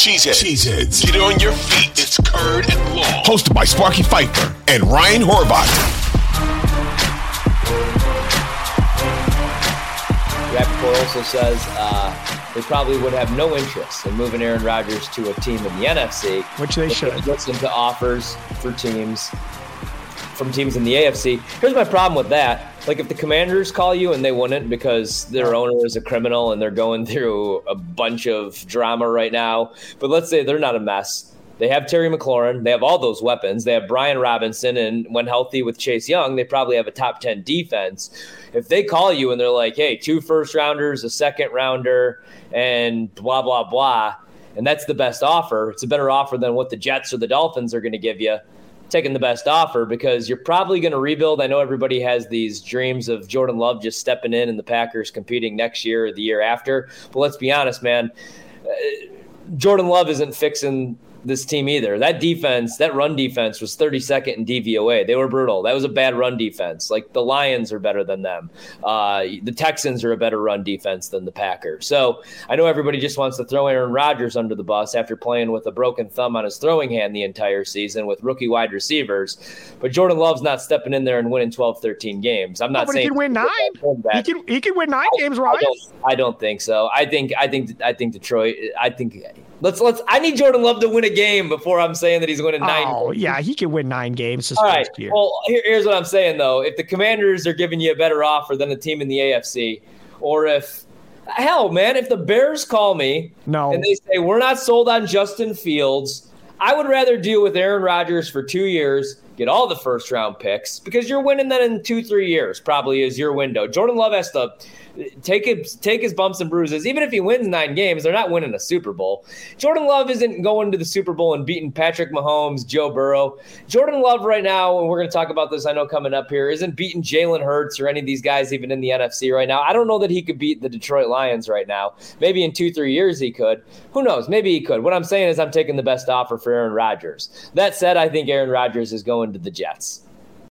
Cheeseheads. Cheeseheads. Get on your feet. It's Curd and Long. Hosted by Sparky Fifer and Ryan Horvat. Rapoport also says uh, they probably would have no interest in moving Aaron Rodgers to a team in the NFC, which they should. Listen to offers for teams from teams in the AFC. Here's my problem with that. Like if the Commanders call you and they wouldn't because their owner is a criminal and they're going through a bunch of drama right now, but let's say they're not a mess. They have Terry McLaurin. They have all those weapons. They have Brian Robinson, and when healthy with Chase Young, they probably have a top ten defense. If they call you and they're like, "Hey, two first rounders, a second rounder, and blah blah blah," and that's the best offer, it's a better offer than what the Jets or the Dolphins are going to give you taking the best offer because you're probably going to rebuild. I know everybody has these dreams of Jordan Love just stepping in and the Packers competing next year or the year after. But let's be honest, man. Uh, Jordan Love isn't fixing this team either. That defense, that run defense was 32nd in DVOA. They were brutal. That was a bad run defense. Like the Lions are better than them. Uh, the Texans are a better run defense than the Packers. So I know everybody just wants to throw Aaron Rodgers under the bus after playing with a broken thumb on his throwing hand the entire season with rookie wide receivers. But Jordan Love's not stepping in there and winning 12, 13 games. I'm not no, saying he can win nine. He can he can win nine I, games, right? I don't, I don't think so. I think I think I think Detroit. I think let's let's. I need Jordan Love to win a game before I'm saying that he's winning nine. Oh, yeah, he can win nine games. this All right. Year. Well, here, here's what I'm saying though: if the Commanders are giving you a better offer than the team in the AFC, or if hell, man, if the Bears call me, no, and they say we're not sold on Justin Fields, I would rather deal with Aaron Rodgers for two years, get all the first round picks because you're winning that in two, three years. Probably is your window. Jordan Love has to take his take his bumps and bruises. Even if he wins nine games, they're not winning a Super Bowl. Jordan Love isn't going to the Super Bowl and beating Patrick Mahomes, Joe Burrow. Jordan Love right now, and we're going to talk about this. I know coming up here, isn't beating Jalen Hurts or any of these guys even in the NFC right now. I don't know that he could beat the Detroit Lions right now. Maybe in two three years he could. Who knows? Maybe he could. What I'm saying is I'm taking the best offer for Aaron Rodgers. That said, I think Aaron Rodgers is going to the Jets.